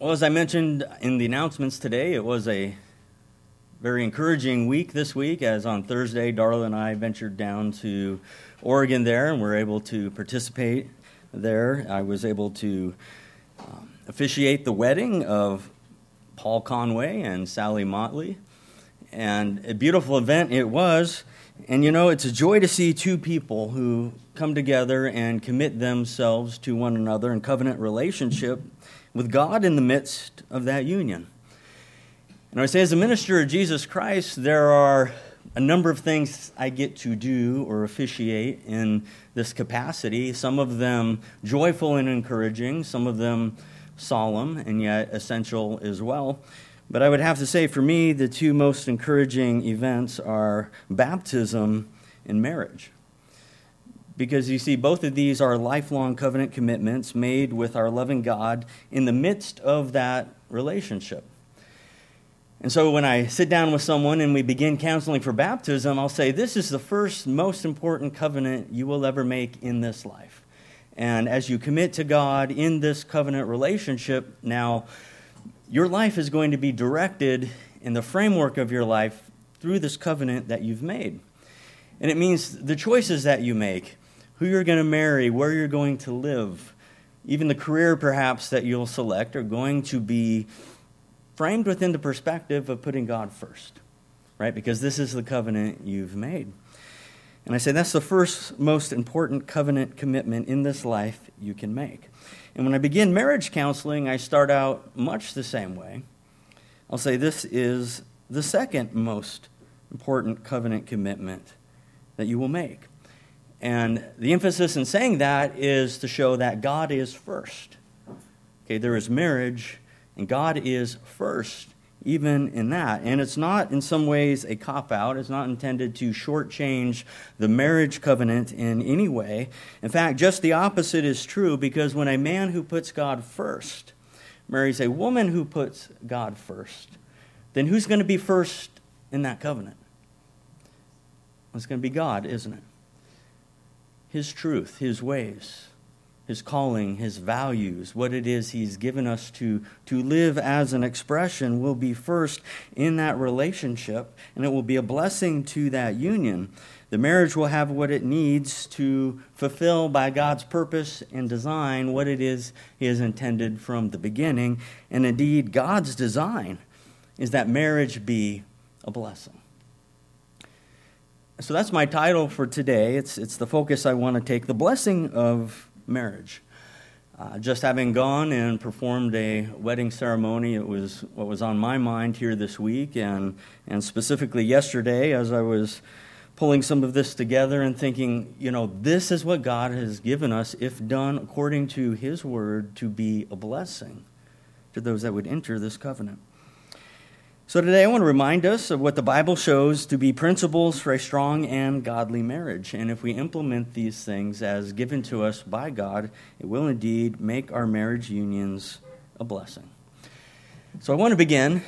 Well, as I mentioned in the announcements today, it was a very encouraging week this week, as on Thursday, Darla and I ventured down to Oregon there and were able to participate there. I was able to um, officiate the wedding of Paul Conway and Sally Motley. And a beautiful event it was. And you know, it's a joy to see two people who come together and commit themselves to one another in covenant relationship with God in the midst of that union. And I say, as a minister of Jesus Christ, there are a number of things I get to do or officiate in this capacity, some of them joyful and encouraging, some of them solemn and yet essential as well. But I would have to say, for me, the two most encouraging events are baptism and marriage because you see, both of these are lifelong covenant commitments made with our loving God in the midst of that relationship. And so when I sit down with someone and we begin counseling for baptism, I'll say, This is the first most important covenant you will ever make in this life. And as you commit to God in this covenant relationship, now your life is going to be directed in the framework of your life through this covenant that you've made. And it means the choices that you make who you're going to marry, where you're going to live, even the career perhaps that you'll select are going to be framed within the perspective of putting God first, right? Because this is the covenant you've made. And I say that's the first most important covenant commitment in this life you can make. And when I begin marriage counseling, I start out much the same way. I'll say this is the second most important covenant commitment that you will make. And the emphasis in saying that is to show that God is first. Okay, there is marriage, and God is first, even in that. And it's not, in some ways, a cop out. It's not intended to shortchange the marriage covenant in any way. In fact, just the opposite is true because when a man who puts God first marries a woman who puts God first, then who's going to be first in that covenant? It's going to be God, isn't it? His truth, His ways, His calling, His values, what it is He's given us to, to live as an expression will be first in that relationship, and it will be a blessing to that union. The marriage will have what it needs to fulfill by God's purpose and design what it is He has intended from the beginning. And indeed, God's design is that marriage be a blessing. So that's my title for today. It's, it's the focus I want to take the blessing of marriage. Uh, just having gone and performed a wedding ceremony, it was what was on my mind here this week, and, and specifically yesterday as I was pulling some of this together and thinking, you know, this is what God has given us, if done according to His word, to be a blessing to those that would enter this covenant. So, today I want to remind us of what the Bible shows to be principles for a strong and godly marriage. And if we implement these things as given to us by God, it will indeed make our marriage unions a blessing. So, I want to begin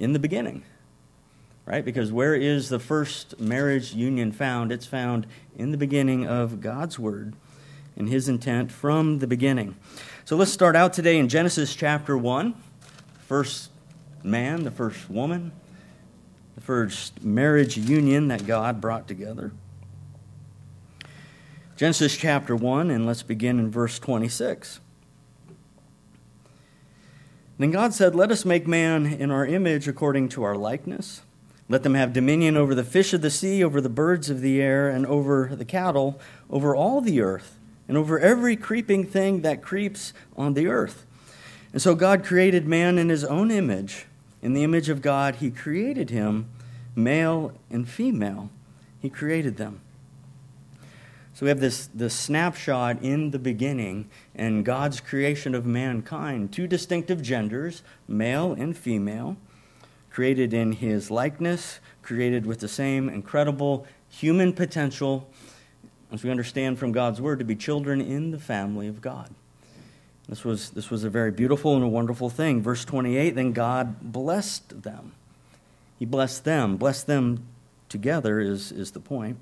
in the beginning, right? Because where is the first marriage union found? It's found in the beginning of God's Word and His intent from the beginning. So, let's start out today in Genesis chapter 1, verse man, the first woman, the first marriage union that God brought together. Genesis chapter 1, and let's begin in verse 26. Then God said, Let us make man in our image according to our likeness. Let them have dominion over the fish of the sea, over the birds of the air, and over the cattle, over all the earth, and over every creeping thing that creeps on the earth. And so God created man in his own image. In the image of God, He created him, male and female. He created them. So we have this, this snapshot in the beginning and God's creation of mankind. Two distinctive genders, male and female, created in His likeness, created with the same incredible human potential, as we understand from God's Word, to be children in the family of God. This was, this was a very beautiful and a wonderful thing. Verse 28 Then God blessed them. He blessed them. Blessed them together is, is the point.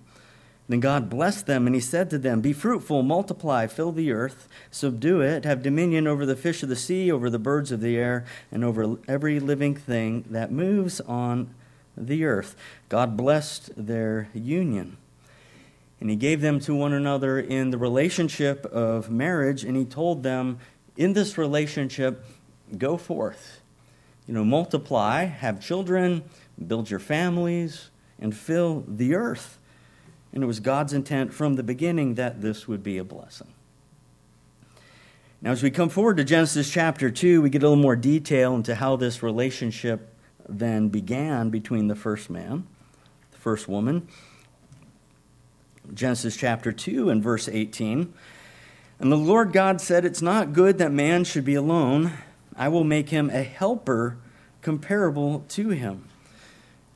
Then God blessed them, and he said to them, Be fruitful, multiply, fill the earth, subdue it, have dominion over the fish of the sea, over the birds of the air, and over every living thing that moves on the earth. God blessed their union. And he gave them to one another in the relationship of marriage, and he told them, In this relationship, go forth. You know, multiply, have children, build your families, and fill the earth. And it was God's intent from the beginning that this would be a blessing. Now, as we come forward to Genesis chapter 2, we get a little more detail into how this relationship then began between the first man, the first woman. Genesis chapter 2 and verse 18. And the Lord God said, It's not good that man should be alone. I will make him a helper comparable to him.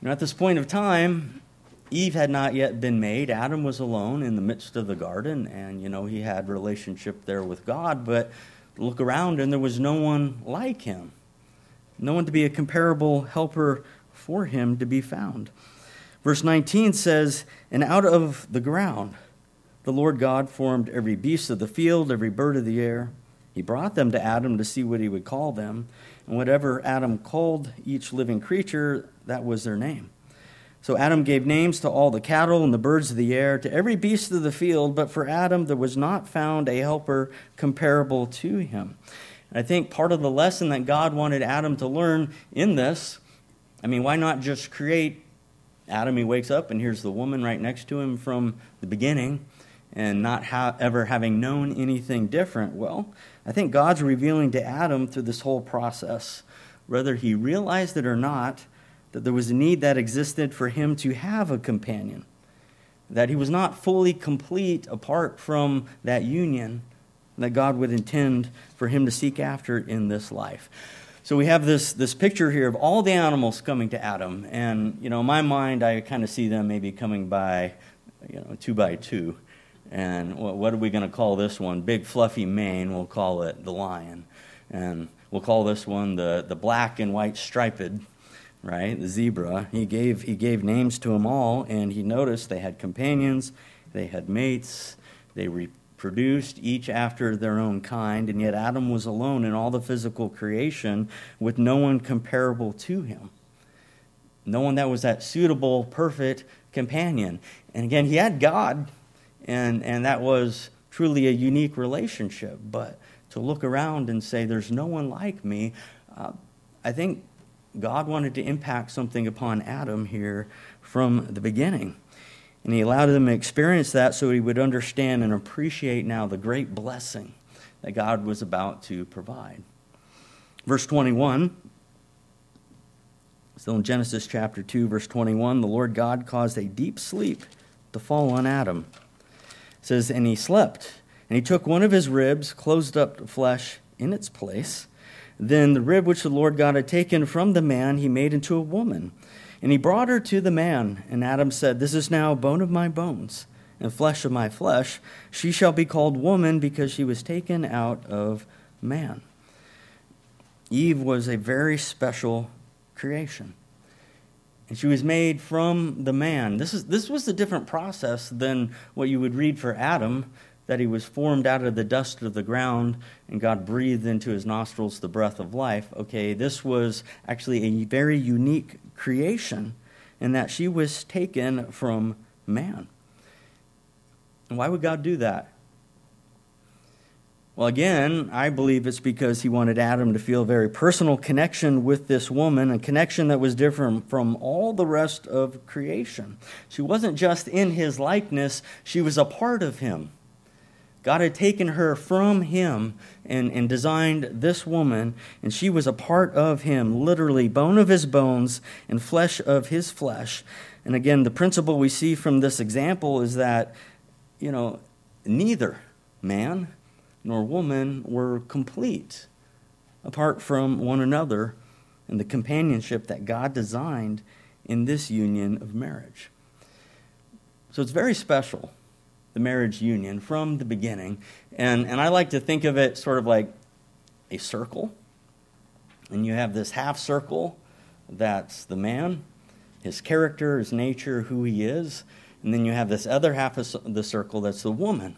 Now, at this point of time, Eve had not yet been made. Adam was alone in the midst of the garden, and you know he had relationship there with God. But look around, and there was no one like him, no one to be a comparable helper for him to be found. Verse 19 says, "And out of the ground the Lord God formed every beast of the field, every bird of the air. He brought them to Adam to see what he would call them, and whatever Adam called each living creature, that was their name." So Adam gave names to all the cattle and the birds of the air, to every beast of the field, but for Adam there was not found a helper comparable to him. I think part of the lesson that God wanted Adam to learn in this, I mean, why not just create Adam? He wakes up and here's the woman right next to him from the beginning and not ha- ever having known anything different. Well, I think God's revealing to Adam through this whole process, whether he realized it or not that there was a need that existed for him to have a companion, that he was not fully complete apart from that union that God would intend for him to seek after in this life. So we have this, this picture here of all the animals coming to Adam. And, you know, in my mind, I kind of see them maybe coming by, you know, two by two. And what are we going to call this one? Big fluffy mane, we'll call it the lion. And we'll call this one the, the black and white striped right? The zebra. He gave, he gave names to them all, and he noticed they had companions, they had mates, they reproduced each after their own kind, and yet Adam was alone in all the physical creation with no one comparable to him. No one that was that suitable, perfect companion. And again, he had God, and, and that was truly a unique relationship. But to look around and say, there's no one like me, uh, I think God wanted to impact something upon Adam here from the beginning. And he allowed him to experience that so he would understand and appreciate now the great blessing that God was about to provide. Verse 21, still in Genesis chapter 2, verse 21, the Lord God caused a deep sleep to fall on Adam. Says, And he slept, and he took one of his ribs, closed up the flesh in its place then the rib which the Lord God had taken from the man, he made into a woman. And he brought her to the man. And Adam said, This is now bone of my bones and flesh of my flesh. She shall be called woman because she was taken out of man. Eve was a very special creation. And she was made from the man. This, is, this was a different process than what you would read for Adam that he was formed out of the dust of the ground and God breathed into his nostrils the breath of life. Okay, this was actually a very unique creation in that she was taken from man. And why would God do that? Well, again, I believe it's because he wanted Adam to feel a very personal connection with this woman, a connection that was different from all the rest of creation. She wasn't just in his likeness, she was a part of him. God had taken her from him and, and designed this woman, and she was a part of him, literally, bone of his bones and flesh of his flesh. And again, the principle we see from this example is that, you know, neither man nor woman were complete apart from one another and the companionship that God designed in this union of marriage. So it's very special the marriage union from the beginning. And, and I like to think of it sort of like a circle. And you have this half circle that's the man, his character, his nature, who he is. And then you have this other half of the circle that's the woman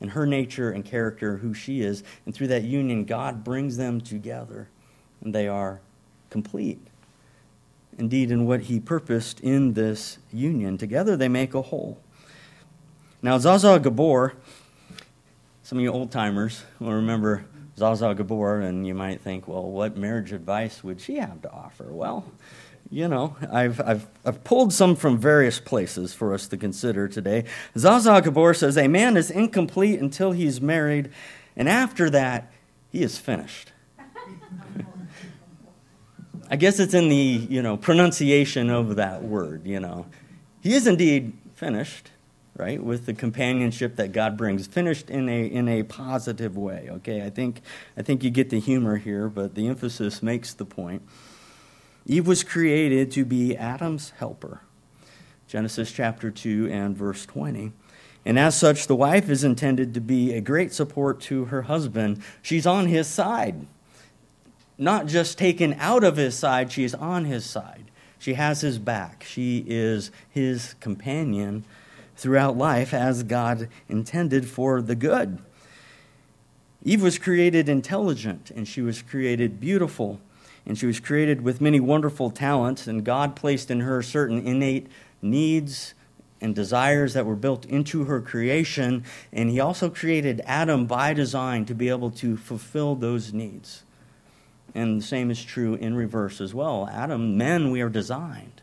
and her nature and character, who she is. And through that union, God brings them together, and they are complete. Indeed, in what He purposed in this union, together they make a whole. Now, Zsa Zsa Gabor, some of you old timers will remember Zsa Zsa Gabor, and you might think, well, what marriage advice would she have to offer? Well, you know, I've, I've, I've pulled some from various places for us to consider today. Zsa Zsa Gabor says, A man is incomplete until he's married, and after that, he is finished. I guess it's in the, you know, pronunciation of that word, you know. He is indeed finished, right, with the companionship that God brings, finished in a, in a positive way, okay? I think, I think you get the humor here, but the emphasis makes the point. Eve was created to be Adam's helper. Genesis chapter 2 and verse 20. And as such, the wife is intended to be a great support to her husband. She's on his side. Not just taken out of his side, she's on his side. She has his back. She is his companion throughout life as God intended for the good. Eve was created intelligent and she was created beautiful and she was created with many wonderful talents, and God placed in her certain innate needs and desires that were built into her creation, and He also created Adam by design to be able to fulfill those needs. And the same is true in reverse as well. Adam, men, we are designed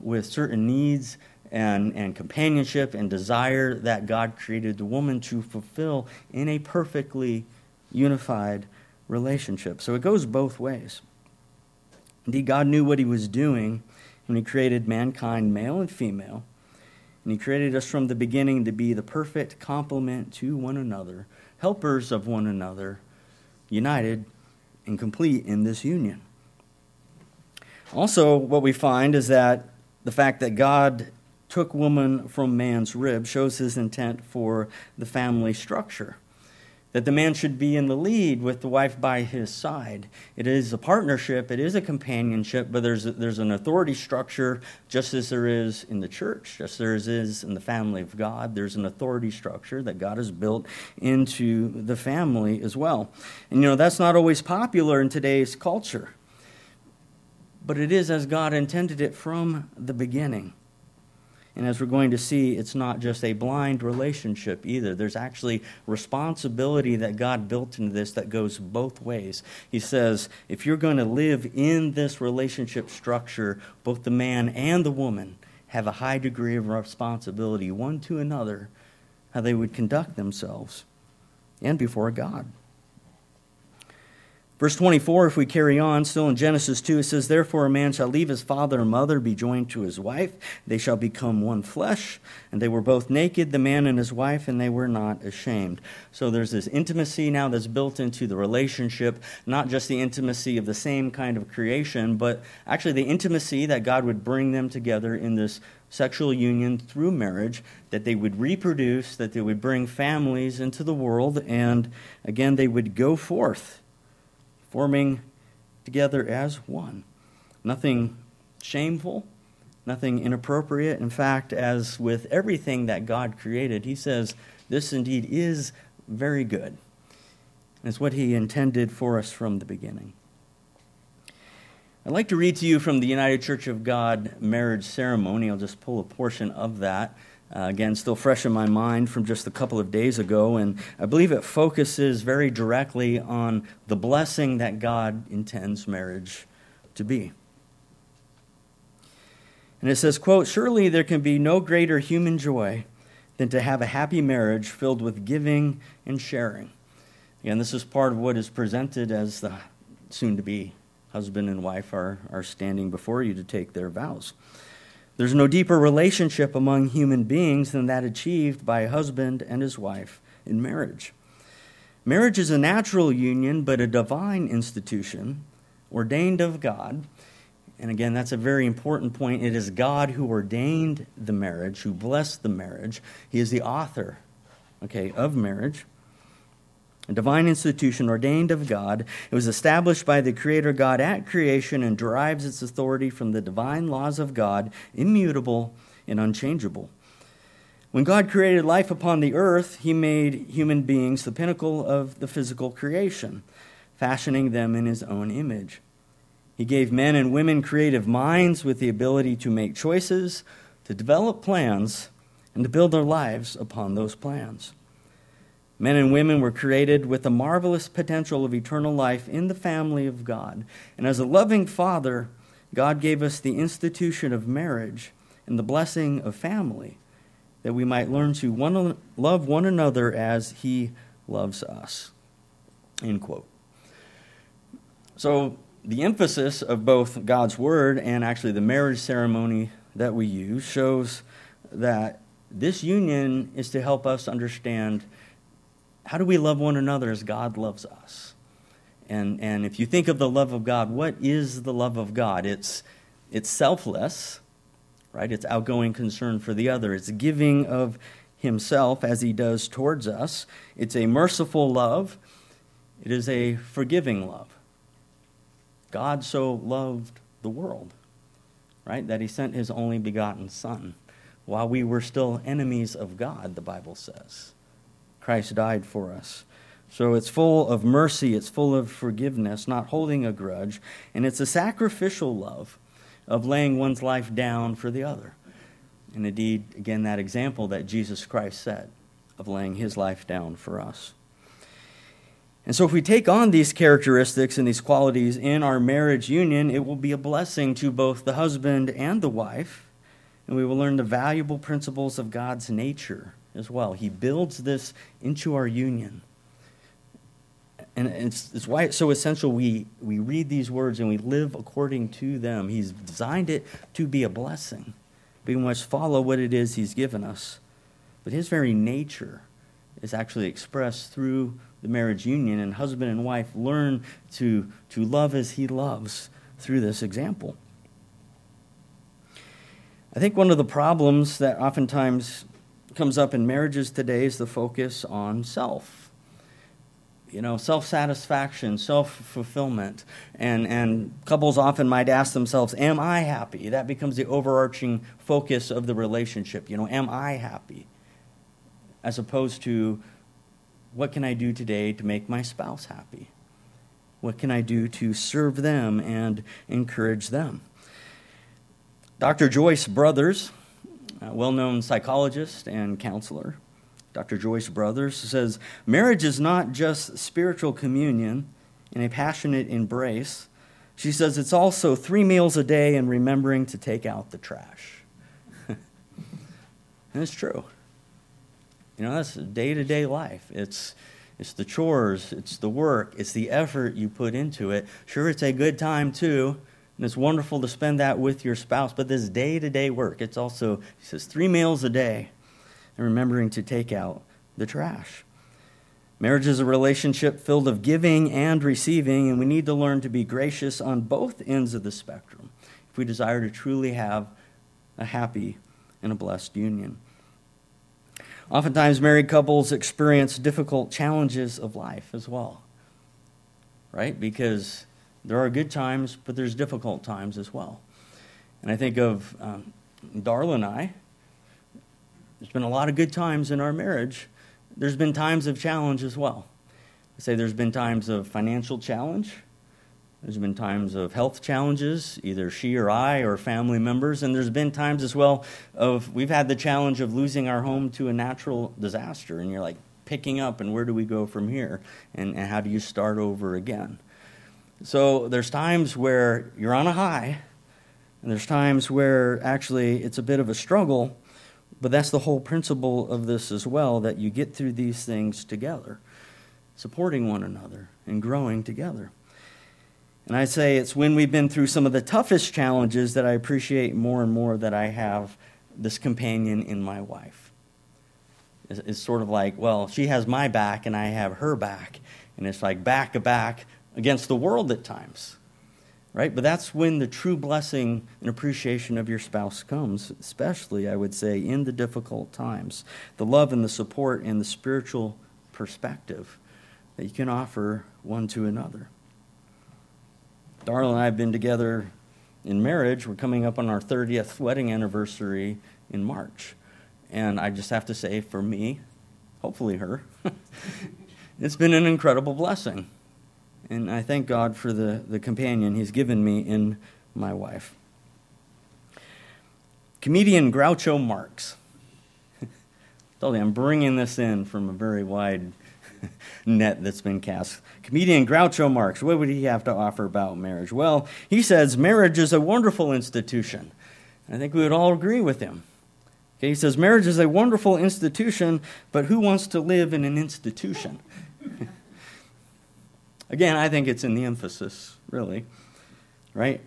with certain needs and, and companionship and desire that God created the woman to fulfill in a perfectly unified relationship. So it goes both ways. Indeed, God knew what He was doing when He created mankind, male and female. And He created us from the beginning to be the perfect complement to one another, helpers of one another, united and complete in this union. Also, what we find is that the fact that God took woman from man's rib shows his intent for the family structure that the man should be in the lead with the wife by his side. It is a partnership, it is a companionship, but there's, a, there's an authority structure just as there is in the church, just as there is in the family of God. There's an authority structure that God has built into the family as well. And you know, that's not always popular in today's culture, but it is as God intended it from the beginning. And as we're going to see, it's not just a blind relationship either. There's actually responsibility that God built into this that goes both ways. He says, if you're going to live in this relationship structure, both the man and the woman have a high degree of responsibility one to another, how they would conduct themselves and before God. Verse 24, if we carry on, still in Genesis 2, it says, Therefore a man shall leave his father and mother, be joined to his wife. They shall become one flesh. And they were both naked, the man and his wife, and they were not ashamed. So there's this intimacy now that's built into the relationship, not just the intimacy of the same kind of creation, but actually the intimacy that God would bring them together in this sexual union through marriage, that they would reproduce, that they would bring families into the world, and again, they would go forth forming together as one. Nothing shameful, nothing inappropriate. In fact, as with everything that God created, He says, This indeed is very good. It's what He intended for us from the beginning. I'd like to read to you from the United Church of God marriage ceremony. I'll just pull a portion of that. Uh, again, still fresh in my mind from just a couple of days ago, and I believe it focuses very directly on the blessing that God intends marriage to be. And it says, quote, Surely there can be no greater human joy than to have a happy marriage filled with giving and sharing. Again, this is part of what is presented as the soon to be husband and wife are, are standing before you to take their vows. There's no deeper relationship among human beings than that achieved by a husband and his wife in marriage. Marriage is a natural union, but a divine institution ordained of God. And again, that's a very important point. It is God who ordained the marriage, who blessed the marriage. He is the author, okay, of marriage a divine institution ordained of God. It was established by the Creator God at creation and derives its authority from the divine laws of God, immutable and unchangeable. When God created life upon the earth, he made human beings the pinnacle of the physical creation, fashioning them in his own image. He gave men and women creative minds with the ability to make choices, to develop plans, and to build their lives upon those plans. Men and women were created with the marvelous potential of eternal life in the family of God. And as a loving father, God gave us the institution of marriage and the blessing of family that we might learn to one, love one another as he loves us. End quote. So, the emphasis of both God's word and actually the marriage ceremony that we use shows that this union is to help us understand how do we love one another as God loves us. And, and if you think of the love of God, what is the love of God? It's, it's selfless, right? It's outgoing concern for the other. It's giving of himself as he does towards us. It's a merciful love. It is a forgiving love. God so loved the world, right, that he sent his only begotten Son. While we were still enemies of God, the Bible says, Christ died for us. So it's full of mercy, it's full of forgiveness, not holding a grudge, and it's a sacrificial love of laying one's life down for the other. And indeed, again, that example that Jesus Christ set of laying his life down for us. And so, if we take on these characteristics and these qualities in our marriage union, it will be a blessing to both the husband and the wife, and we will learn the valuable principles of God's nature as well. He builds this into our union. And it's, it's why it's so essential we, we read these words and we live according to them. He's designed it to be a blessing. We must follow what it is He's given us. But His very nature is actually expressed through the marriage union, and husband and wife learn to, to love as He loves through this example. I think one of the problems that oftentimes comes up in marriages today is the focus on self you know, self satisfaction, self fulfillment. And, and couples often might ask themselves, Am I happy? That becomes the overarching focus of the relationship. You know, am I happy? As opposed to, What can I do today to make my spouse happy? What can I do to serve them and encourage them? Dr. Joyce Brothers, well known psychologist and counselor, Dr. Joyce Brothers says marriage is not just spiritual communion in a passionate embrace. She says it's also three meals a day and remembering to take out the trash. and it's true. You know, that's day to day life. It's, it's the chores, it's the work, it's the effort you put into it. Sure, it's a good time too, and it's wonderful to spend that with your spouse, but this day to day work, it's also, he says, three meals a day and remembering to take out the trash. Marriage is a relationship filled of giving and receiving, and we need to learn to be gracious on both ends of the spectrum if we desire to truly have a happy and a blessed union. Oftentimes, married couples experience difficult challenges of life as well, right? Because there are good times, but there's difficult times as well. And I think of um, Darla and I, there's been a lot of good times in our marriage. There's been times of challenge as well. I say there's been times of financial challenge. There's been times of health challenges, either she or I or family members. And there's been times as well of we've had the challenge of losing our home to a natural disaster. And you're like picking up and where do we go from here? And, and how do you start over again? So there's times where you're on a high, and there's times where actually it's a bit of a struggle. But that's the whole principle of this as well that you get through these things together, supporting one another and growing together. And I say it's when we've been through some of the toughest challenges that I appreciate more and more that I have this companion in my wife. It's, sort of like, well, she has my back and I have her back. And it's like back to back against the world at times right? But that's when the true blessing and appreciation of your spouse comes, especially, I would say, in the difficult times. The love and the support and the spiritual perspective that you can offer one to another. Darla and I have been together in marriage. We're coming up on our 30th wedding anniversary in March. And I just have to say, for me, hopefully her, it's been an incredible blessing. And I thank God for the, the companion He's given me in my wife. Comedian Groucho Marx. You, I'm bringing this in from a very wide net that's been cast. Comedian Groucho Marx, what would he have to offer about marriage? Well, he says marriage is a wonderful institution. I think we would all agree with him. Okay, he says marriage is a wonderful institution, but who wants to live in an institution? Again, I think it's in the emphasis, really. Right?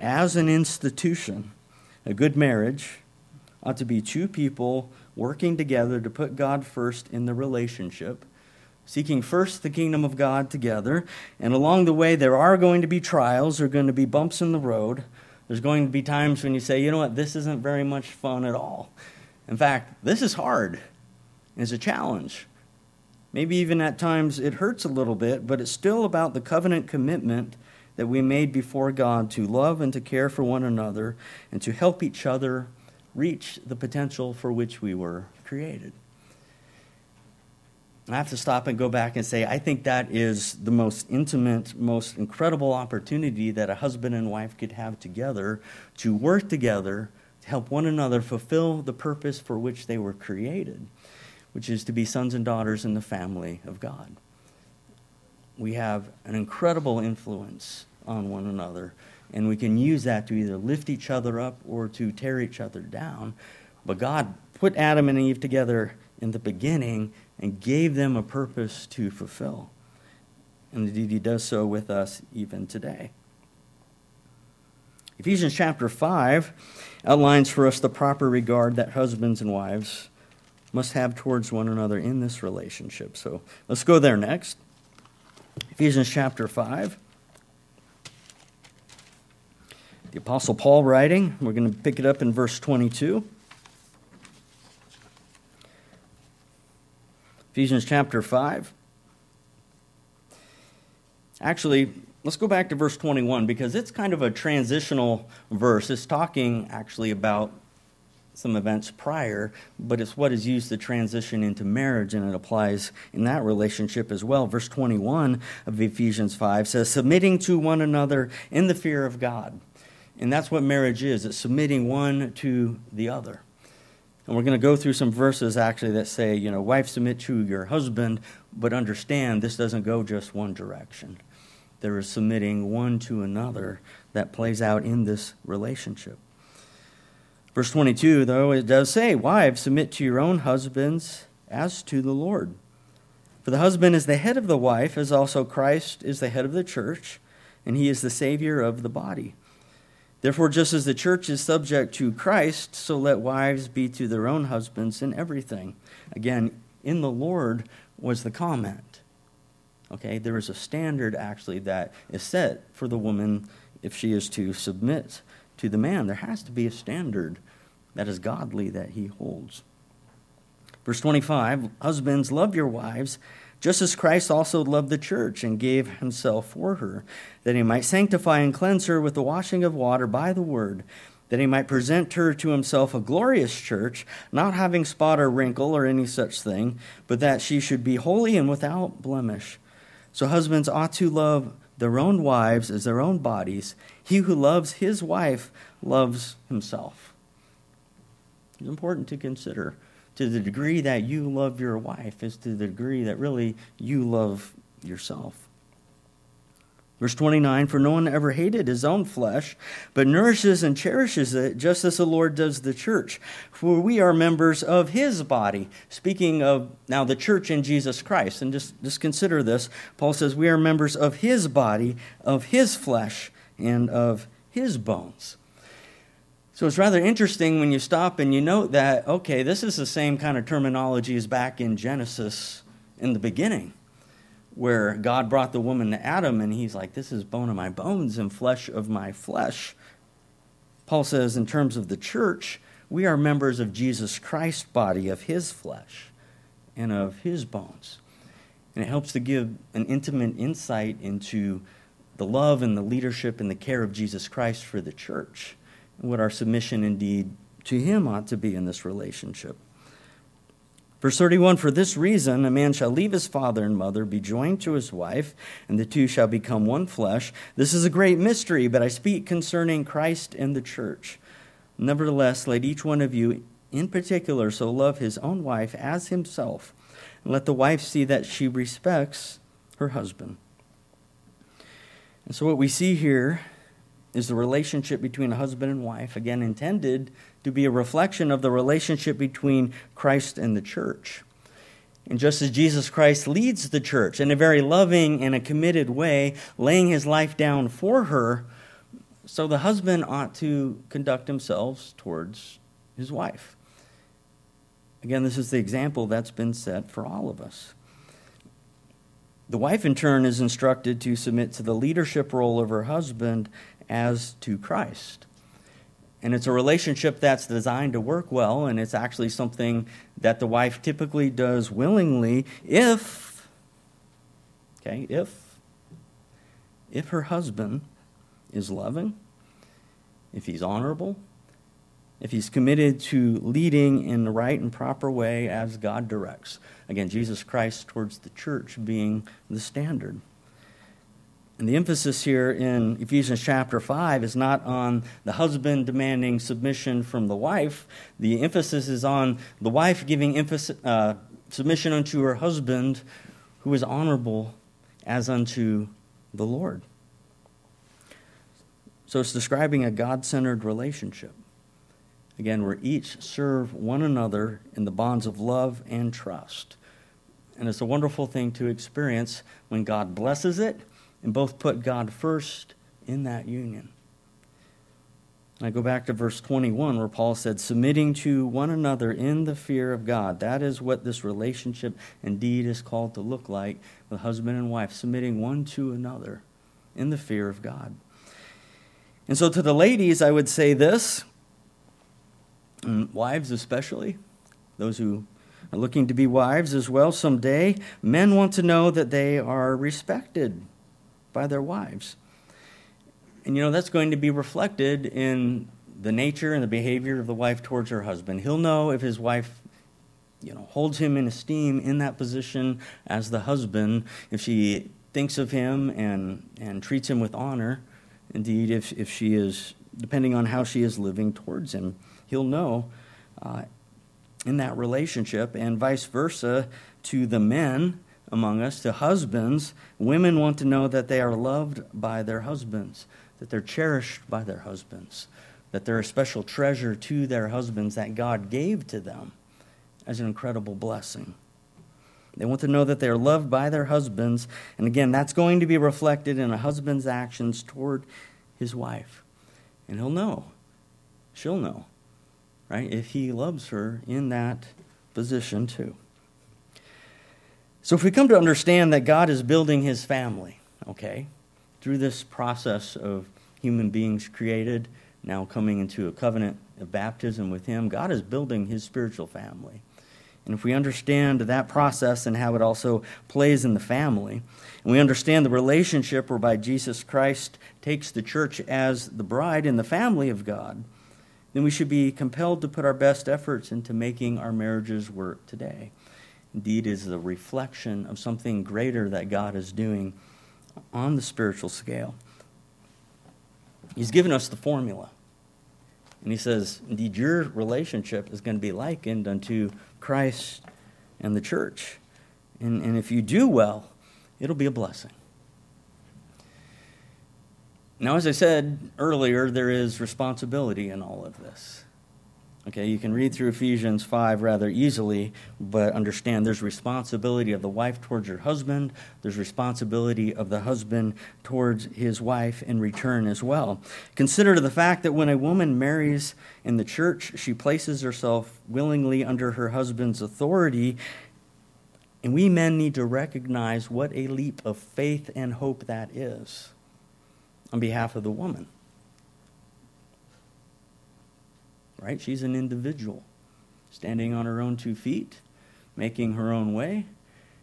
As an institution, a good marriage ought to be two people working together to put God first in the relationship seeking first the kingdom of God together. And along the way, there are going to be trials, there are going to be bumps in the road. There's going to be times when you say, you know what, this isn't very much fun at all. In fact, this is hard. It's a challenge. Maybe even at times it hurts a little bit, but it's still about the covenant commitment that we made before God to love and to care for one another and to help each other reach the potential for which we were created. I have to stop and go back and say, I think that is the most intimate, most incredible opportunity that a husband and wife could have together to work together to help one another fulfill the purpose for which they were created, which is to be sons and daughters in the family of God. We have an incredible influence on one another, and we can use that to either lift each other up or to tear each other down. But God put Adam and Eve together in the beginning and gave them a purpose to fulfill. And indeed, he does so with us even today. Ephesians chapter 5 outlines for us the proper regard that husbands and wives must have towards one another in this relationship. So let's go there next. Ephesians chapter 5. The Apostle Paul writing, we're going to pick it up in verse 22. Ephesians chapter 5. Actually, let's go back to verse 21 because it's kind of a transitional verse. It's talking actually about some events prior, but it's what is used to transition into marriage, and it applies in that relationship as well. Verse 21 of Ephesians 5 says, Submitting to one another in the fear of God. And that's what marriage is it's submitting one to the other. And we're going to go through some verses actually that say, you know, wife, submit to your husband, but understand this doesn't go just one direction. There is submitting one to another that plays out in this relationship. Verse 22, though, it does say, Wives, submit to your own husbands as to the Lord. For the husband is the head of the wife, as also Christ is the head of the church, and he is the Savior of the body. Therefore, just as the church is subject to Christ, so let wives be to their own husbands in everything. Again, in the Lord was the comment. Okay, there is a standard actually that is set for the woman if she is to submit to the man. There has to be a standard that is godly that he holds. Verse 25 Husbands, love your wives just as Christ also loved the church and gave himself for her, that he might sanctify and cleanse her with the washing of water by the word, that he might present her to himself a glorious church, not having spot or wrinkle or any such thing, but that she should be holy and without blemish. So husbands ought to love their own wives as their own bodies. He who loves his wife loves himself. It's important to consider to the degree that you love your wife is to the degree that really you love yourself. Verse 29 For no one ever hated his own flesh, but nourishes and cherishes it, just as the Lord does the church. For we are members of his body. Speaking of now the church in Jesus Christ. And just, just consider this. Paul says, We are members of his body, of his flesh, and of his bones. So it's rather interesting when you stop and you note that, okay, this is the same kind of terminology as back in Genesis in the beginning, where God brought the woman to Adam and he's like, this is bone of my bones and flesh of my flesh. Paul says, in terms of the church, we are members of Jesus Christ's body, of his flesh and of his bones. And it helps to give an intimate insight into the love and the leadership and the care of Jesus Christ for the church and what our submission indeed to Him ought to be in this relationship. Verse 31 For this reason, a man shall leave his father and mother, be joined to his wife, and the two shall become one flesh. This is a great mystery, but I speak concerning Christ and the church. Nevertheless, let each one of you in particular so love his own wife as himself, and let the wife see that she respects her husband. And so, what we see here is the relationship between a husband and wife, again intended to be a reflection of the relationship between Christ and the church. And just as Jesus Christ leads the church in a very loving and a committed way, laying his life down for her, so the husband ought to conduct himself towards his wife. Again, this is the example that's been set for all of us. The wife, in turn, is instructed to submit to the leadership role of her husband as to Christ. And it's a relationship that's designed to work well, and it's actually something that the wife typically does willingly if, okay, if, if her husband is loving, if he's honorable, if he's committed to leading in the right and proper way as God directs. Again, Jesus Christ towards the church being the standard. And the emphasis here in Ephesians chapter 5 is not on the husband demanding submission from the wife. The emphasis is on the wife giving emphasis, uh, submission unto her husband who is honorable as unto the Lord. So it's describing a God centered relationship. Again, where each serve one another in the bonds of love and trust. And it's a wonderful thing to experience when God blesses it and both put God first in that union. And I go back to verse 21 where Paul said, submitting to one another in the fear of God. That is what this relationship indeed is called to look like with husband and wife, submitting one to another in the fear of God. And so to the ladies, I would say this, mm, wives especially, those who are looking to be wives as well someday, men want to know that they are respected by their wives. And you know, that's going to be reflected in the nature and the behavior of the wife towards her husband. He'll know if his wife, you know, holds him in esteem in that position as the husband, if she thinks of him and, and treats him with honor. Indeed, if, if she is, depending on how she is living towards him, he'll know uh, in that relationship, and vice versa to the men among us to husbands. Women want to know that they are loved by their husbands, that they're cherished by their husbands, that they're a special treasure to their husbands that God gave to them as an incredible blessing. They want to know that they are loved by their husbands. And again, that's going to be reflected in a husband's actions toward his wife. And he'll know, she'll know, right, if he loves her in that position too. So, if we come to understand that God is building his family, okay, through this process of human beings created, now coming into a covenant of baptism with him, God is building his spiritual family. And if we understand that process and how it also plays in the family, and we understand the relationship whereby Jesus Christ takes the church as the bride in the family of God, then we should be compelled to put our best efforts into making our marriages work today indeed is a reflection of something greater that God is doing on the spiritual scale. He's given us the formula. And he says, indeed, your relationship is going to be likened unto Christ and the church. And, and if you do well, it'll be a blessing. Now, as I said earlier, there is responsibility in all of this. Okay, you can read through Ephesians 5 rather easily, but understand there's responsibility of the wife towards her husband, there's responsibility of the husband towards his wife in return as well. Consider the fact that when a woman marries in the church, she places herself willingly under her husband's authority, and we men need to recognize what a leap of faith and hope that is on behalf of the woman. Right? She's an individual, standing on her own two feet, making her own way.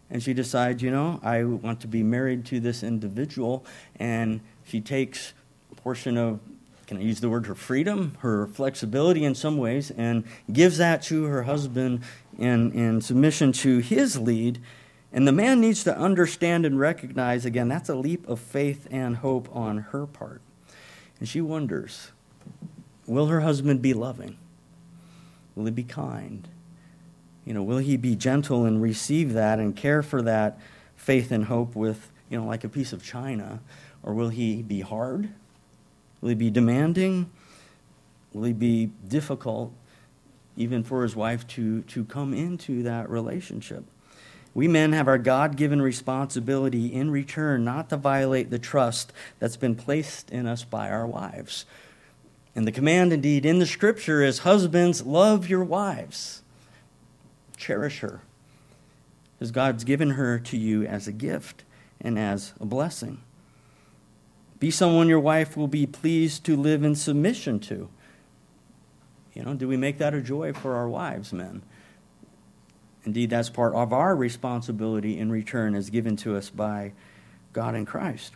And she decides, you know, I want to be married to this individual. And she takes a portion of, can I use the word, her freedom, her flexibility in some ways, and gives that to her husband in, in submission to his lead. And the man needs to understand and recognize again, that's a leap of faith and hope on her part. And she wonders will her husband be loving? Will he be kind? You know, will he be gentle and receive that and care for that faith and hope with, you know, like a piece of china? Or will he be hard? Will he be demanding? Will he be difficult, even for his wife to, to come into that relationship? We men have our God given responsibility in return not to violate the trust that's been placed in us by our wives. And the command, indeed, in the scripture is husbands, love your wives, cherish her, as God's given her to you as a gift and as a blessing. Be someone your wife will be pleased to live in submission to. You know, do we make that a joy for our wives, men? Indeed, that's part of our responsibility in return as given to us by God in Christ.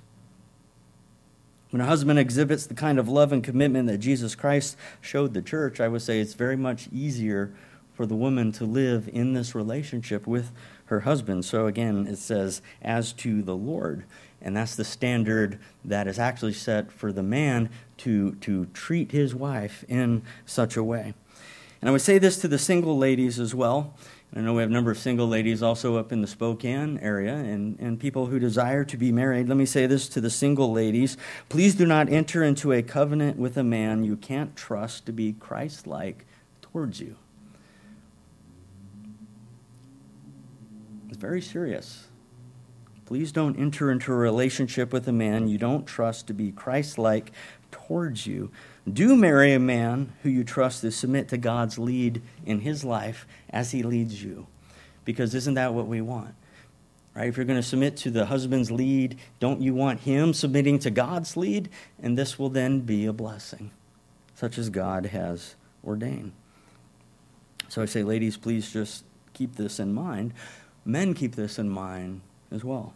When a husband exhibits the kind of love and commitment that Jesus Christ showed the church, I would say it's very much easier for the woman to live in this relationship with her husband. So again, it says, as to the Lord. And that's the standard that is actually set for the man to, to treat his wife in such a way. And I would say this to the single ladies as well. I know we have a number of single ladies also up in the Spokane area and, and people who desire to be married. Let me say this to the single ladies. Please do not enter into a covenant with a man you can't trust to be Christ like towards you. It's very serious. Please don't enter into a relationship with a man you don't trust to be Christ like towards you. Do marry a man who you trust to submit to God's lead in his life as he leads you. Because isn't that what we want? Right? If you're going to submit to the husband's lead, don't you want him submitting to God's lead? And this will then be a blessing, such as God has ordained. So I say, ladies, please just keep this in mind. Men, keep this in mind as well.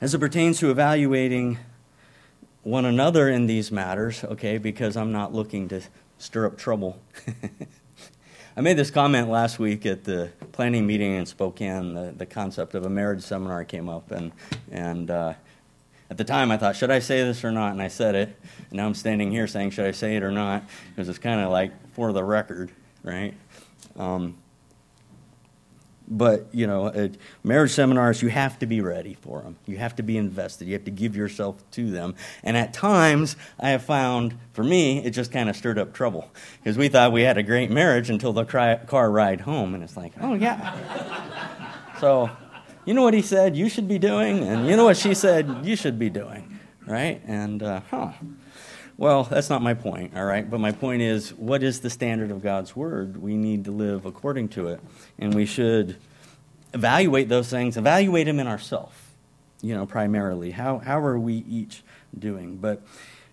As it pertains to evaluating one another in these matters, okay, because I'm not looking to stir up trouble. I made this comment last week at the planning meeting in Spokane. The, the concept of a marriage seminar came up, and, and uh, at the time I thought, should I say this or not? And I said it. And now I'm standing here saying, should I say it or not? Because it's kind of like for the record, right? Um, but you know marriage seminars you have to be ready for them you have to be invested. You have to give yourself to them. And at times i have found for me it just kind of stirred up trouble because we thought we had a great marriage until the car ride home and it's like oh yeah. So you know what he said you should be doing? And you know what she said you should be doing right? And uh, huh well, that's not my point, all right? But my point is, what is the standard of God's Word? We need to live according to it. And we should evaluate those things, evaluate them in ourselves, you know, primarily. How, how are we each doing? But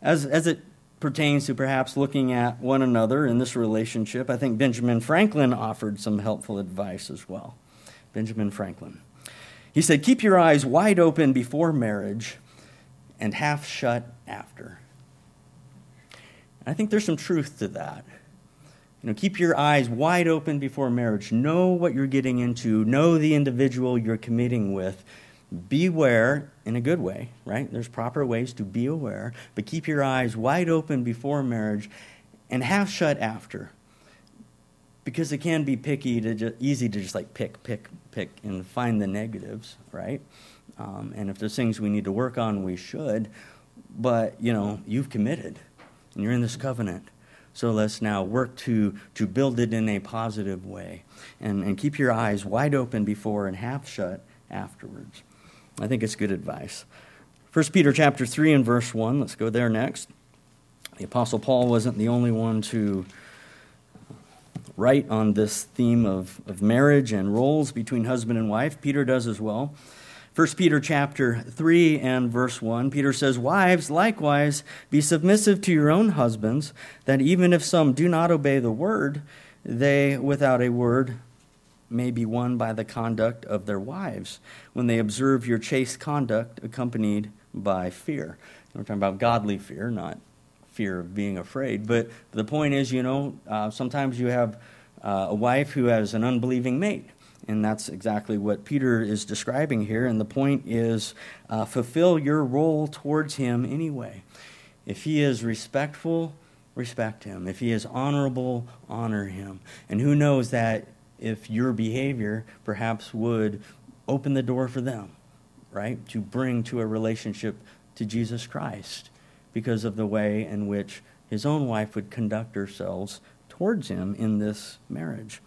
as, as it pertains to perhaps looking at one another in this relationship, I think Benjamin Franklin offered some helpful advice as well. Benjamin Franklin. He said, Keep your eyes wide open before marriage and half shut after. I think there's some truth to that. You know, keep your eyes wide open before marriage. Know what you're getting into. Know the individual you're committing with. Beware in a good way, right? There's proper ways to be aware, but keep your eyes wide open before marriage and half shut after. Because it can be picky to just, easy to just like pick, pick, pick, and find the negatives, right? Um, and if there's things we need to work on, we should. But you know, you've committed and you're in this covenant. So let's now work to, to build it in a positive way and, and keep your eyes wide open before and half shut afterwards. I think it's good advice. 1 Peter chapter 3 and verse 1, let's go there next. The Apostle Paul wasn't the only one to write on this theme of, of marriage and roles between husband and wife. Peter does as well. 1 Peter chapter 3 and verse 1, Peter says, Wives, likewise, be submissive to your own husbands, that even if some do not obey the word, they, without a word, may be won by the conduct of their wives, when they observe your chaste conduct accompanied by fear. We're talking about godly fear, not fear of being afraid. But the point is, you know, uh, sometimes you have uh, a wife who has an unbelieving mate. And that's exactly what Peter is describing here. And the point is uh, fulfill your role towards him anyway. If he is respectful, respect him. If he is honorable, honor him. And who knows that if your behavior perhaps would open the door for them, right, to bring to a relationship to Jesus Christ because of the way in which his own wife would conduct herself towards him in this marriage.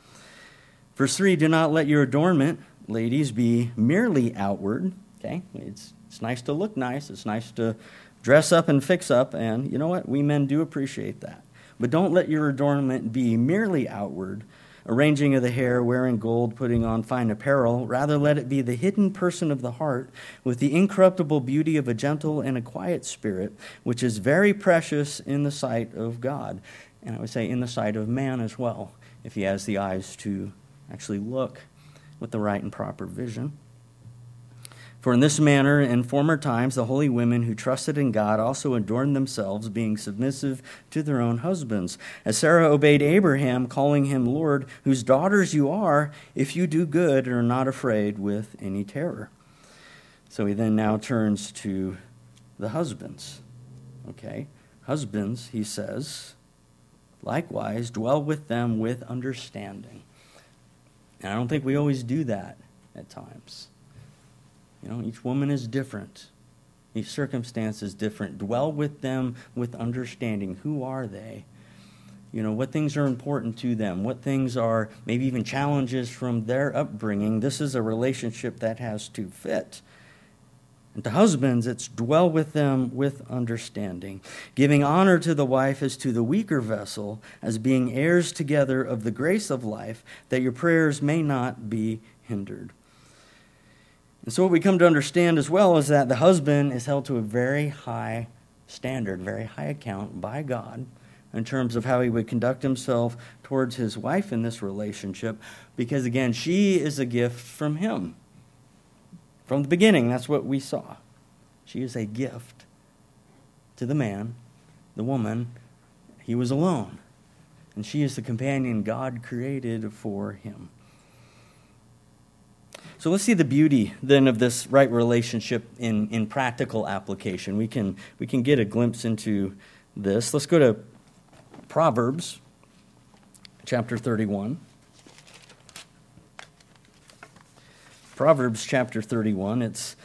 Verse 3 Do not let your adornment, ladies, be merely outward. Okay? It's, it's nice to look nice, it's nice to dress up and fix up, and you know what? We men do appreciate that. But don't let your adornment be merely outward, arranging of the hair, wearing gold, putting on fine apparel. Rather, let it be the hidden person of the heart, with the incorruptible beauty of a gentle and a quiet spirit, which is very precious in the sight of God. And I would say in the sight of man as well, if he has the eyes to actually look with the right and proper vision. For in this manner, in former times, the holy women who trusted in God also adorned themselves, being submissive to their own husbands. As Sarah obeyed Abraham, calling him Lord, whose daughters you are, if you do good and are not afraid with any terror. So he then now turns to the husbands. Okay? Husbands, he says, likewise, dwell with them with understanding and I don't think we always do that at times. You know, each woman is different. Each circumstance is different. Dwell with them with understanding. Who are they? You know, what things are important to them? What things are maybe even challenges from their upbringing? This is a relationship that has to fit. And to husbands, it's dwell with them with understanding, giving honor to the wife as to the weaker vessel, as being heirs together of the grace of life, that your prayers may not be hindered. And so, what we come to understand as well is that the husband is held to a very high standard, very high account by God in terms of how he would conduct himself towards his wife in this relationship, because again, she is a gift from him. From the beginning, that's what we saw. She is a gift to the man, the woman. He was alone. And she is the companion God created for him. So let's see the beauty then of this right relationship in, in practical application. We can, we can get a glimpse into this. Let's go to Proverbs chapter 31. Proverbs chapter 31. It's,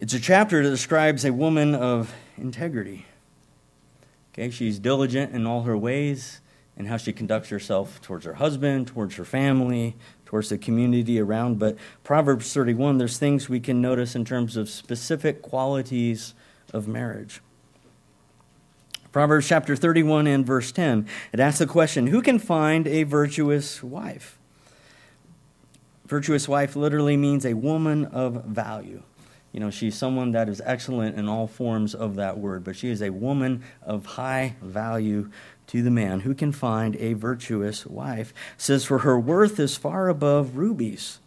it's a chapter that describes a woman of integrity. Okay, she's diligent in all her ways and how she conducts herself towards her husband, towards her family, towards the community around. But Proverbs 31, there's things we can notice in terms of specific qualities of marriage. Proverbs chapter 31 and verse 10, it asks the question Who can find a virtuous wife? Virtuous wife literally means a woman of value. You know, she's someone that is excellent in all forms of that word, but she is a woman of high value to the man who can find a virtuous wife. Says, For her worth is far above rubies.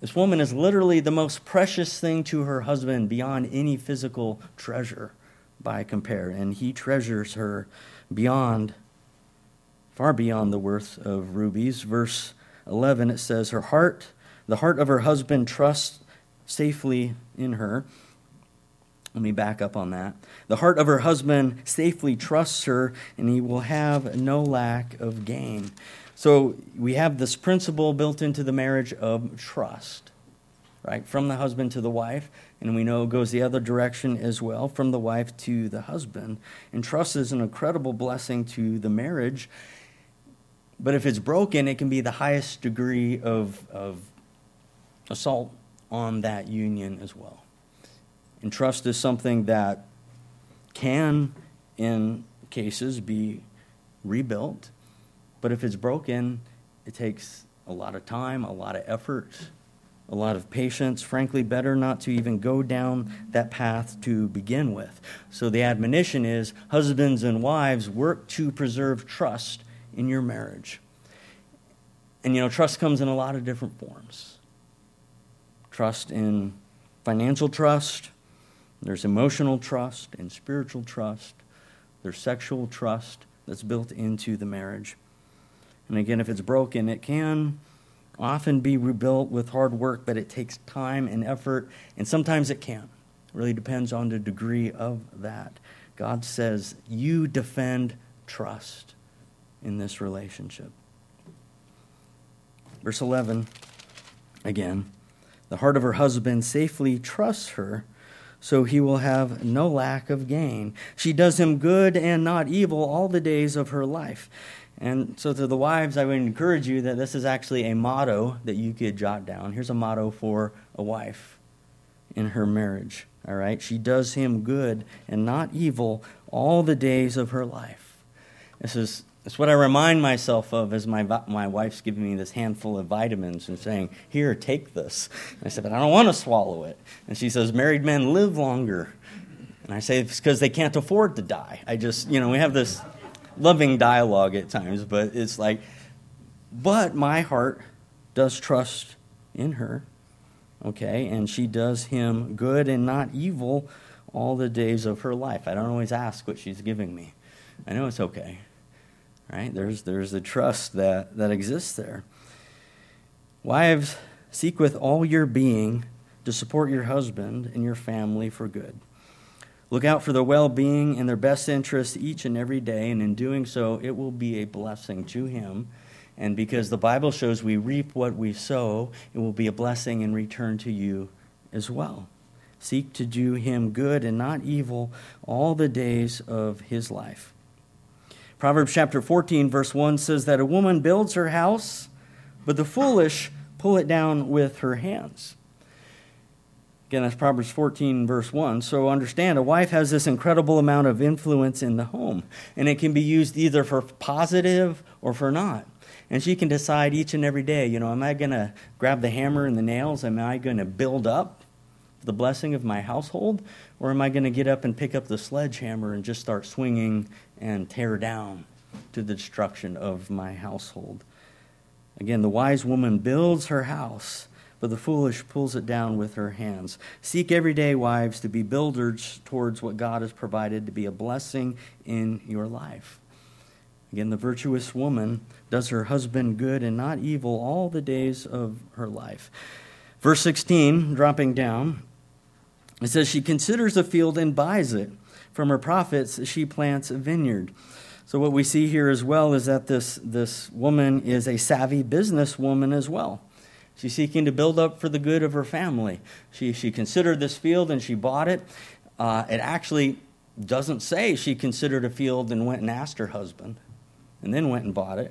This woman is literally the most precious thing to her husband beyond any physical treasure by compare. And he treasures her beyond, far beyond the worth of rubies. Verse 11, it says, Her heart, the heart of her husband trusts safely in her. Let me back up on that. The heart of her husband safely trusts her, and he will have no lack of gain. So we have this principle built into the marriage of trust, right? From the husband to the wife, and we know it goes the other direction as well, from the wife to the husband. And trust is an incredible blessing to the marriage. But if it's broken, it can be the highest degree of, of assault on that union as well. And trust is something that can, in cases, be rebuilt. But if it's broken, it takes a lot of time, a lot of effort, a lot of patience. Frankly, better not to even go down that path to begin with. So the admonition is husbands and wives work to preserve trust in your marriage. And you know, trust comes in a lot of different forms trust in financial trust, there's emotional trust and spiritual trust, there's sexual trust that's built into the marriage. And again, if it's broken, it can often be rebuilt with hard work, but it takes time and effort, and sometimes it can't. It really depends on the degree of that. God says, You defend trust in this relationship. Verse 11, again, the heart of her husband safely trusts her, so he will have no lack of gain. She does him good and not evil all the days of her life. And so, to the wives, I would encourage you that this is actually a motto that you could jot down. Here's a motto for a wife in her marriage. All right? She does him good and not evil all the days of her life. This is it's what I remind myself of as my, my wife's giving me this handful of vitamins and saying, Here, take this. And I said, But I don't want to swallow it. And she says, Married men live longer. And I say, It's because they can't afford to die. I just, you know, we have this loving dialogue at times, but it's like, but my heart does trust in her, okay? And she does him good and not evil all the days of her life. I don't always ask what she's giving me. I know it's okay, right? There's, there's the trust that, that exists there. Wives, seek with all your being to support your husband and your family for good. Look out for their well being and their best interests each and every day, and in doing so, it will be a blessing to him. And because the Bible shows we reap what we sow, it will be a blessing in return to you as well. Seek to do him good and not evil all the days of his life. Proverbs chapter 14, verse 1 says that a woman builds her house, but the foolish pull it down with her hands. Again, that's Proverbs 14, verse 1. So understand, a wife has this incredible amount of influence in the home, and it can be used either for positive or for not. And she can decide each and every day, you know, am I going to grab the hammer and the nails? Am I going to build up the blessing of my household? Or am I going to get up and pick up the sledgehammer and just start swinging and tear down to the destruction of my household? Again, the wise woman builds her house but the foolish pulls it down with her hands. Seek every day, wives, to be builders towards what God has provided to be a blessing in your life. Again, the virtuous woman does her husband good and not evil all the days of her life. Verse 16, dropping down, it says, She considers a field and buys it. From her profits, she plants a vineyard. So, what we see here as well is that this, this woman is a savvy businesswoman as well. She's seeking to build up for the good of her family. She, she considered this field and she bought it. Uh, it actually doesn't say she considered a field and went and asked her husband and then went and bought it.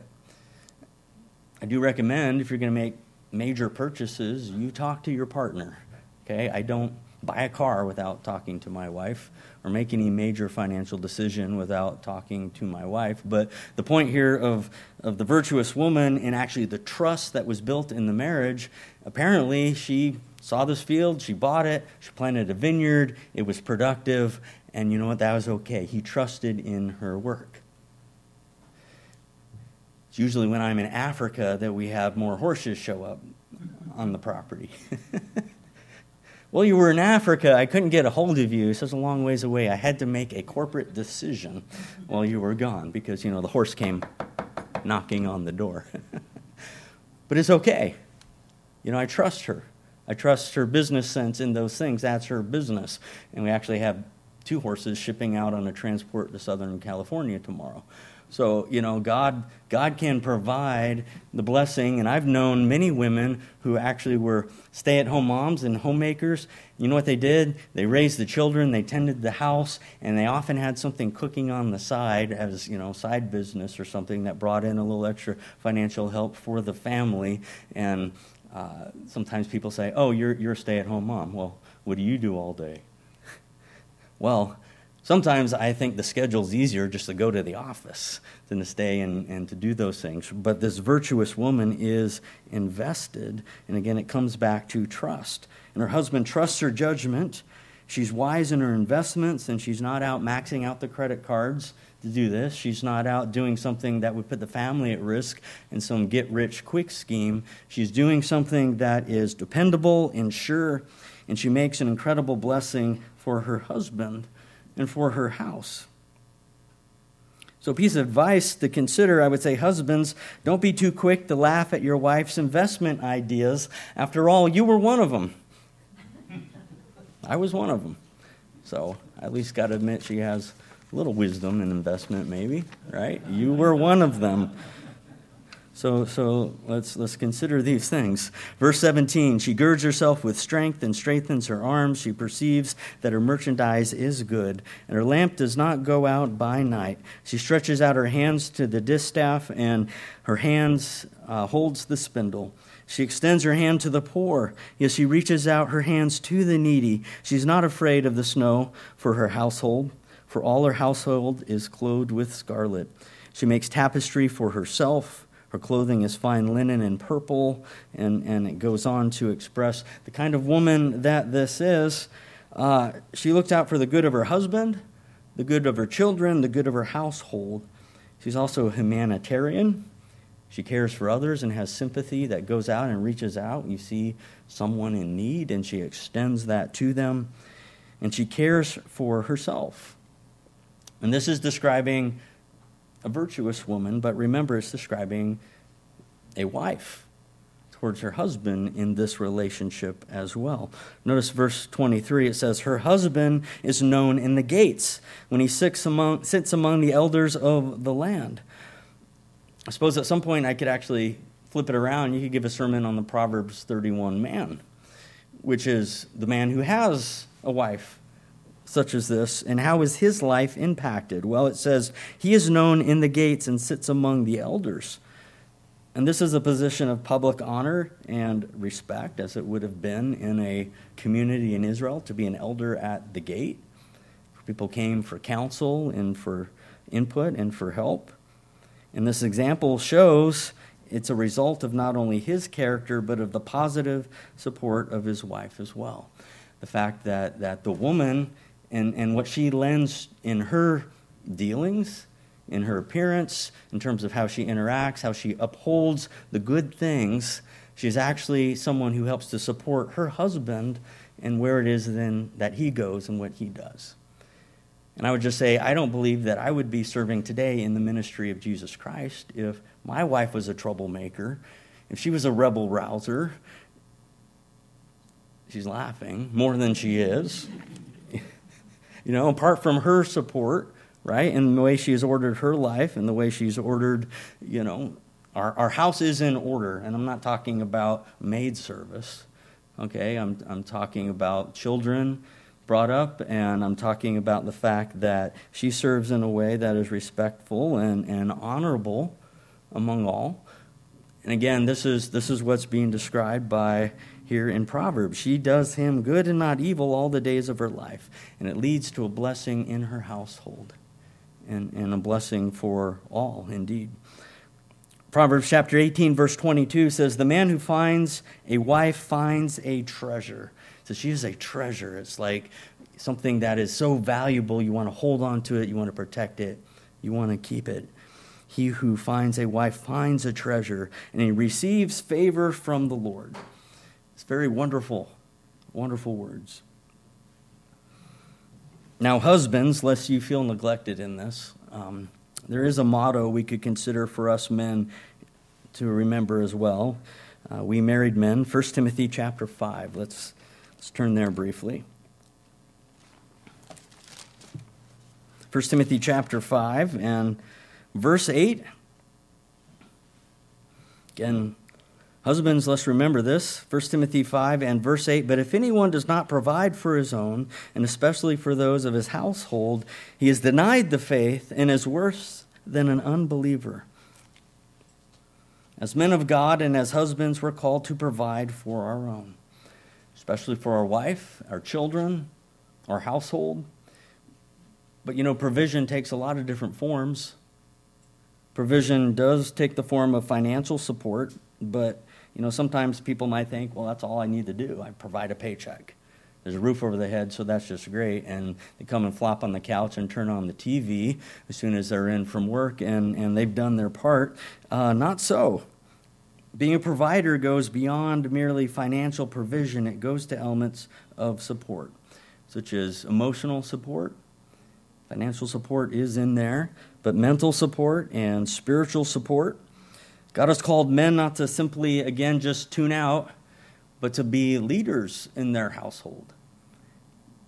I do recommend if you're going to make major purchases, you talk to your partner. Okay? I don't buy a car without talking to my wife or make any major financial decision without talking to my wife. But the point here of, of the virtuous woman and actually the trust that was built in the marriage, apparently she saw this field, she bought it, she planted a vineyard, it was productive, and you know what? That was okay. He trusted in her work. It's usually when I'm in Africa that we have more horses show up on the property. Well, you were in Africa. I couldn't get a hold of you. It's such a long ways away. I had to make a corporate decision while you were gone because, you know, the horse came knocking on the door. but it's okay. You know, I trust her. I trust her business sense in those things. That's her business. And we actually have two horses shipping out on a transport to Southern California tomorrow. So, you know, God, God can provide the blessing. And I've known many women who actually were stay at home moms and homemakers. You know what they did? They raised the children, they tended the house, and they often had something cooking on the side as, you know, side business or something that brought in a little extra financial help for the family. And uh, sometimes people say, oh, you're, you're a stay at home mom. Well, what do you do all day? well, Sometimes I think the schedule's easier just to go to the office than to stay and, and to do those things. But this virtuous woman is invested. And again, it comes back to trust. And her husband trusts her judgment. She's wise in her investments, and she's not out maxing out the credit cards to do this. She's not out doing something that would put the family at risk in some get rich quick scheme. She's doing something that is dependable and sure, and she makes an incredible blessing for her husband and for her house. So, a piece of advice to consider I would say, husbands, don't be too quick to laugh at your wife's investment ideas. After all, you were one of them. I was one of them. So, I at least got to admit she has a little wisdom in investment, maybe, right? You were one of them. So, so let's, let's consider these things. Verse 17 She girds herself with strength and strengthens her arms. She perceives that her merchandise is good, and her lamp does not go out by night. She stretches out her hands to the distaff, and her hands uh, holds the spindle. She extends her hand to the poor. Yes, she reaches out her hands to the needy. She's not afraid of the snow for her household, for all her household is clothed with scarlet. She makes tapestry for herself her clothing is fine linen and purple, and, and it goes on to express the kind of woman that this is. Uh, she looked out for the good of her husband, the good of her children, the good of her household. She's also a humanitarian. She cares for others and has sympathy that goes out and reaches out. You see someone in need, and she extends that to them. And she cares for herself. And this is describing a virtuous woman, but remember, it's describing a wife towards her husband in this relationship as well. Notice verse 23, it says, Her husband is known in the gates when he sits among, sits among the elders of the land. I suppose at some point I could actually flip it around. You could give a sermon on the Proverbs 31 man, which is the man who has a wife such as this, and how is his life impacted? Well, it says, He is known in the gates and sits among the elders. And this is a position of public honor and respect, as it would have been in a community in Israel to be an elder at the gate. People came for counsel and for input and for help. And this example shows it's a result of not only his character, but of the positive support of his wife as well. The fact that, that the woman and, and what she lends in her dealings, in her appearance, in terms of how she interacts, how she upholds the good things. She's actually someone who helps to support her husband and where it is then that he goes and what he does. And I would just say, I don't believe that I would be serving today in the ministry of Jesus Christ if my wife was a troublemaker, if she was a rebel rouser. She's laughing more than she is you know, apart from her support, right, and the way she has ordered her life and the way she's ordered, you know, our, our house is in order. And I'm not talking about maid service, okay? I'm, I'm talking about children brought up, and I'm talking about the fact that she serves in a way that is respectful and, and honorable among all. And again, this is, this is what's being described by here in Proverbs. She does him good and not evil all the days of her life, and it leads to a blessing in her household and, and a blessing for all, indeed. Proverbs chapter 18, verse 22 says, The man who finds a wife finds a treasure. So she is a treasure. It's like something that is so valuable, you want to hold on to it, you want to protect it, you want to keep it. He who finds a wife finds a treasure, and he receives favor from the Lord. Very wonderful, wonderful words. Now, husbands, lest you feel neglected in this, um, there is a motto we could consider for us men to remember as well. Uh, we married men, 1 Timothy chapter 5. Let's, let's turn there briefly. 1 Timothy chapter 5 and verse 8. Again, Husbands, let's remember this 1 Timothy 5 and verse 8. But if anyone does not provide for his own, and especially for those of his household, he has denied the faith and is worse than an unbeliever. As men of God and as husbands, we're called to provide for our own, especially for our wife, our children, our household. But you know, provision takes a lot of different forms. Provision does take the form of financial support, but you know, sometimes people might think, well, that's all I need to do. I provide a paycheck. There's a roof over the head, so that's just great. And they come and flop on the couch and turn on the TV as soon as they're in from work and, and they've done their part. Uh, not so. Being a provider goes beyond merely financial provision, it goes to elements of support, such as emotional support, Financial support is in there, but mental support and spiritual support. God has called men not to simply, again, just tune out, but to be leaders in their household,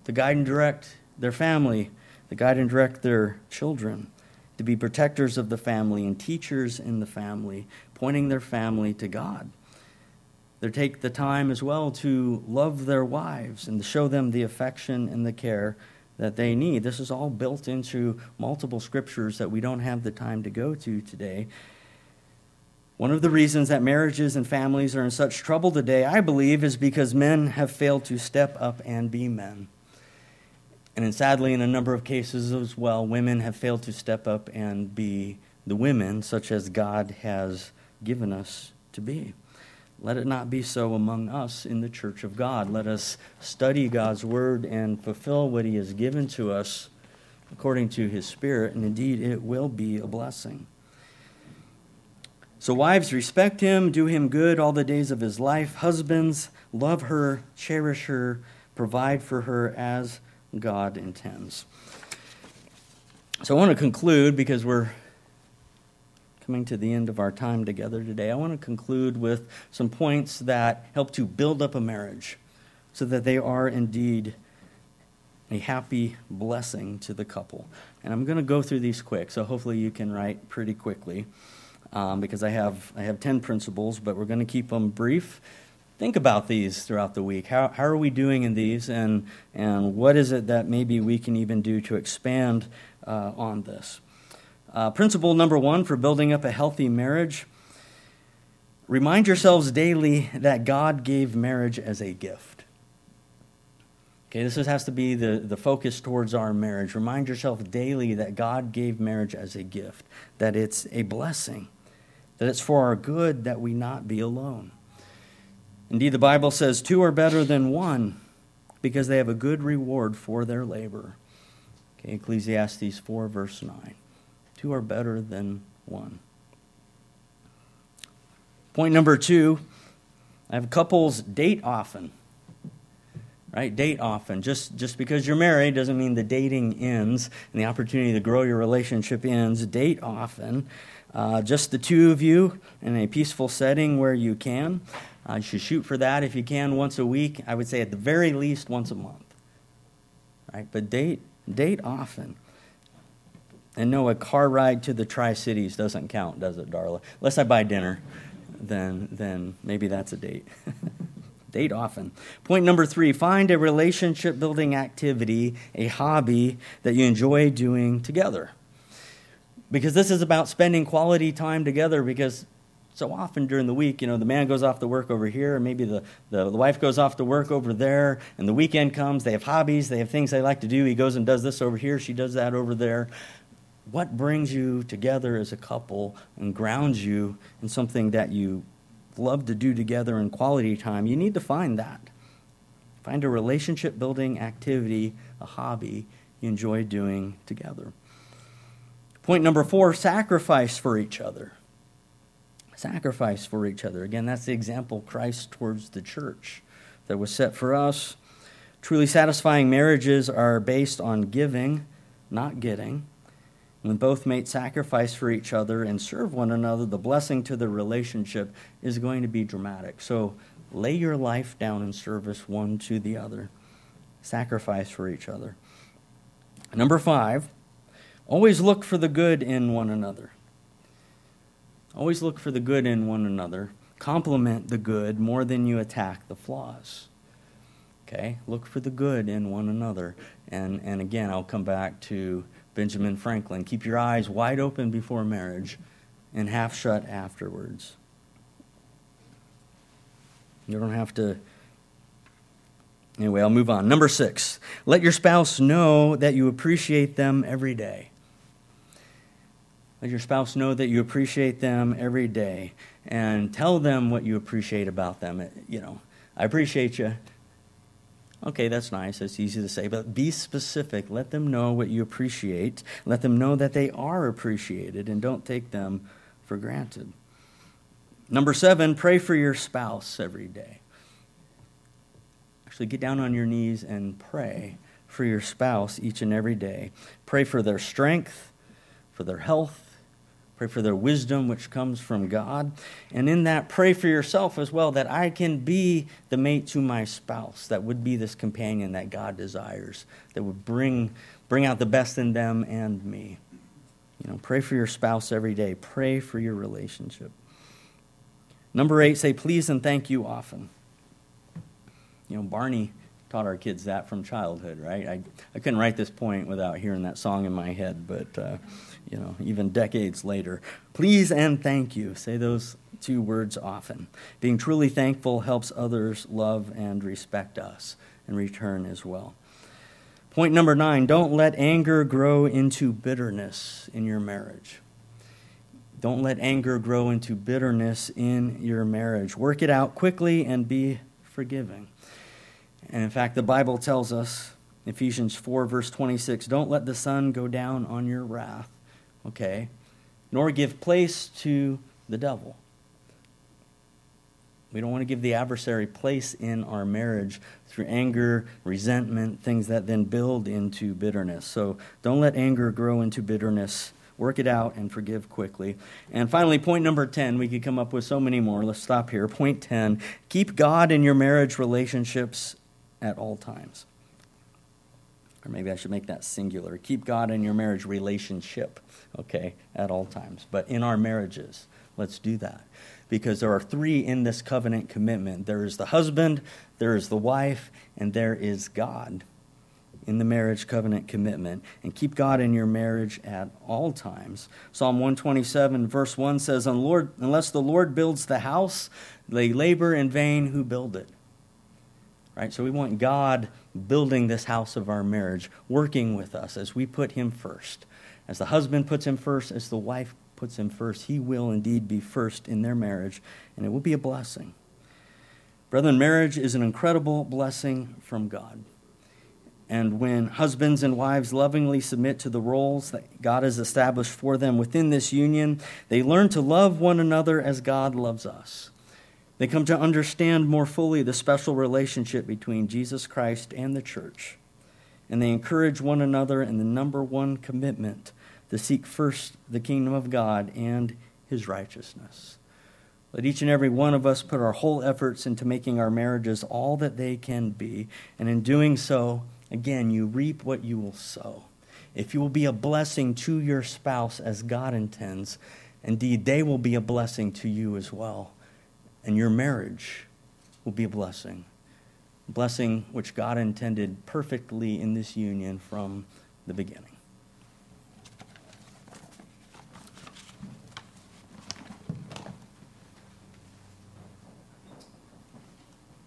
to guide and direct their family, to guide and direct their children, to be protectors of the family and teachers in the family, pointing their family to God. They take the time as well to love their wives and to show them the affection and the care that they need. This is all built into multiple scriptures that we don't have the time to go to today. One of the reasons that marriages and families are in such trouble today, I believe, is because men have failed to step up and be men. And sadly, in a number of cases as well, women have failed to step up and be the women such as God has given us to be. Let it not be so among us in the church of God. Let us study God's word and fulfill what he has given to us according to his spirit, and indeed it will be a blessing. So, wives, respect him, do him good all the days of his life. Husbands, love her, cherish her, provide for her as God intends. So, I want to conclude because we're coming to the end of our time together today, I want to conclude with some points that help to build up a marriage so that they are indeed a happy blessing to the couple. And I'm going to go through these quick, so hopefully you can write pretty quickly um, because I have, I have 10 principles, but we're going to keep them brief. Think about these throughout the week. How, how are we doing in these, and, and what is it that maybe we can even do to expand uh, on this? Uh, principle number one for building up a healthy marriage remind yourselves daily that God gave marriage as a gift. Okay, this has to be the, the focus towards our marriage. Remind yourself daily that God gave marriage as a gift, that it's a blessing, that it's for our good that we not be alone. Indeed, the Bible says two are better than one because they have a good reward for their labor. Okay, Ecclesiastes 4, verse 9. Two are better than one. Point number two I have couples date often. Right? Date often. Just, just because you're married doesn't mean the dating ends and the opportunity to grow your relationship ends. Date often. Uh, just the two of you in a peaceful setting where you can. Uh, you should shoot for that if you can once a week. I would say at the very least once a month. Right? But date, date often. And no, a car ride to the Tri Cities doesn't count, does it, Darla? Unless I buy dinner, then, then maybe that's a date. date often. Point number three find a relationship building activity, a hobby that you enjoy doing together. Because this is about spending quality time together because so often during the week, you know, the man goes off to work over here, and maybe the, the, the, wife goes off to work over there, and the weekend comes, they have hobbies, they have things they like to do. He goes and does this over here, she does that over there what brings you together as a couple and grounds you in something that you love to do together in quality time, you need to find that. Find a relationship building activity, a hobby you enjoy doing together. Point number four sacrifice for each other. Sacrifice for each other. Again, that's the example Christ towards the church that was set for us. Truly satisfying marriages are based on giving, not getting. When both make sacrifice for each other and serve one another, the blessing to the relationship is going to be dramatic. So lay your life down in service one to the other. Sacrifice for each other. Number five, always look for the good in one another. Always look for the good in one another. Compliment the good more than you attack the flaws. Okay? Look for the good in one another. And, and again, I'll come back to Benjamin Franklin. Keep your eyes wide open before marriage and half shut afterwards. You don't have to. Anyway, I'll move on. Number six, let your spouse know that you appreciate them every day. Let your spouse know that you appreciate them every day and tell them what you appreciate about them. Uh, you know, I appreciate you. Okay, that's nice. That's easy to say, but be specific. Let them know what you appreciate. Let them know that they are appreciated and don't take them for granted. Number seven, pray for your spouse every day. Actually, get down on your knees and pray for your spouse each and every day. Pray for their strength, for their health, Pray for their wisdom, which comes from God. And in that, pray for yourself as well that I can be the mate to my spouse, that would be this companion that God desires, that would bring, bring out the best in them and me. You know, pray for your spouse every day. Pray for your relationship. Number eight, say please and thank you often. You know, Barney taught our kids that from childhood, right? I, I couldn't write this point without hearing that song in my head, but, uh, you know, even decades later. Please and thank you. Say those two words often. Being truly thankful helps others love and respect us in return as well. Point number nine don't let anger grow into bitterness in your marriage. Don't let anger grow into bitterness in your marriage. Work it out quickly and be forgiving. And in fact, the Bible tells us, Ephesians 4, verse 26, don't let the sun go down on your wrath, okay? Nor give place to the devil. We don't want to give the adversary place in our marriage through anger, resentment, things that then build into bitterness. So don't let anger grow into bitterness. Work it out and forgive quickly. And finally, point number 10, we could come up with so many more. Let's stop here. Point 10 keep God in your marriage relationships at all times. Or maybe I should make that singular. Keep God in your marriage relationship, okay, at all times. But in our marriages, let's do that. Because there are three in this covenant commitment there is the husband, there is the wife, and there is God in the marriage covenant commitment. And keep God in your marriage at all times. Psalm 127, verse 1 says, Unless the Lord builds the house, they labor in vain who build it. Right? So we want God building this house of our marriage, working with us as we put Him first. As the husband puts Him first, as the wife puts Him first, He will indeed be first in their marriage, and it will be a blessing. Brethren, marriage is an incredible blessing from God. And when husbands and wives lovingly submit to the roles that God has established for them within this union, they learn to love one another as God loves us. They come to understand more fully the special relationship between Jesus Christ and the church. And they encourage one another in the number one commitment to seek first the kingdom of God and his righteousness. Let each and every one of us put our whole efforts into making our marriages all that they can be. And in doing so, again, you reap what you will sow. If you will be a blessing to your spouse as God intends, indeed, they will be a blessing to you as well and your marriage will be a blessing. A blessing which God intended perfectly in this union from the beginning.